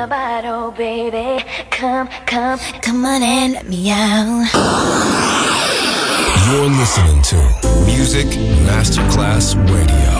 a bottle, baby. Come, come, come on and let me out. You're listening to Music Masterclass Radio.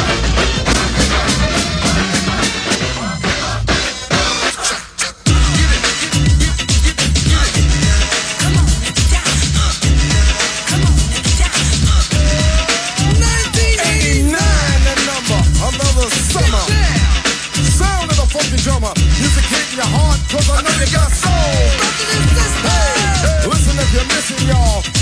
Cause I know you got soul. Hey, hey. Listen if you're missing y'all.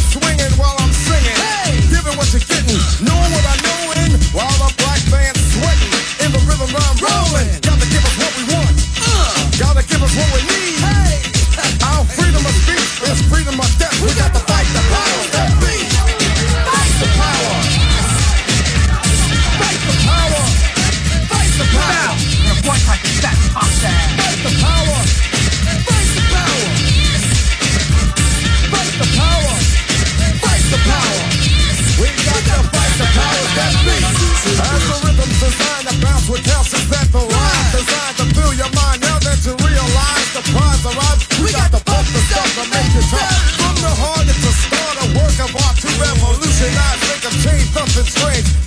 It's spreads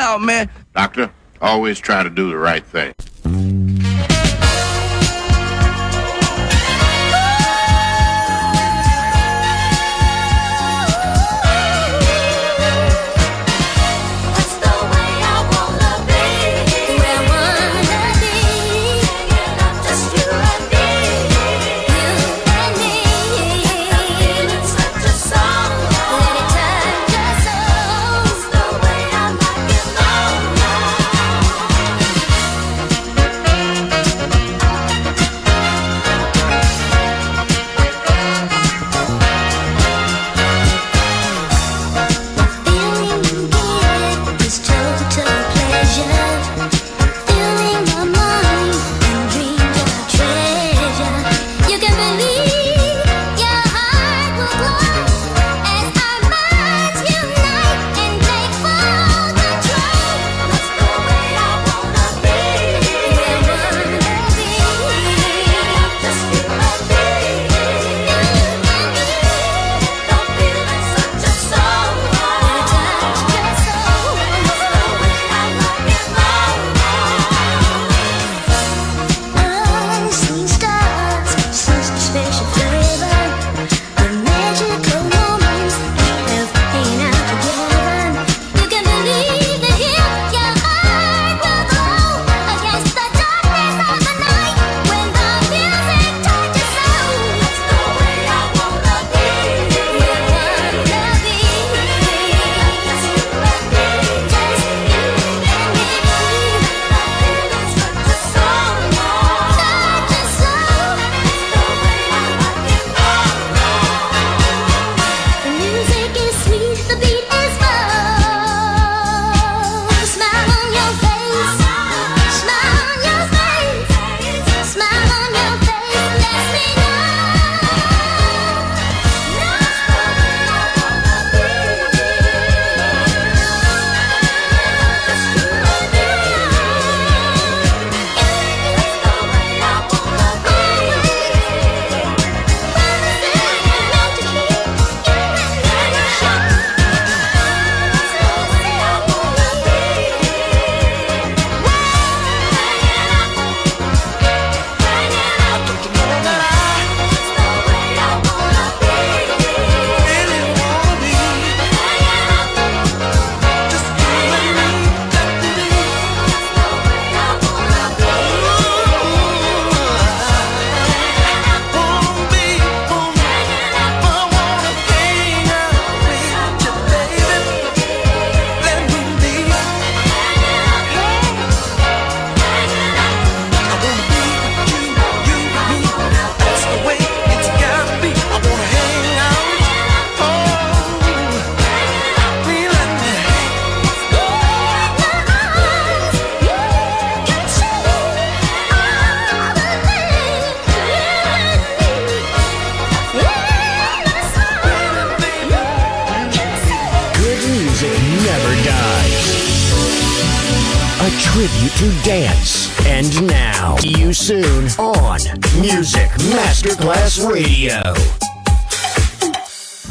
out, man. Doctor, always try to do the right thing.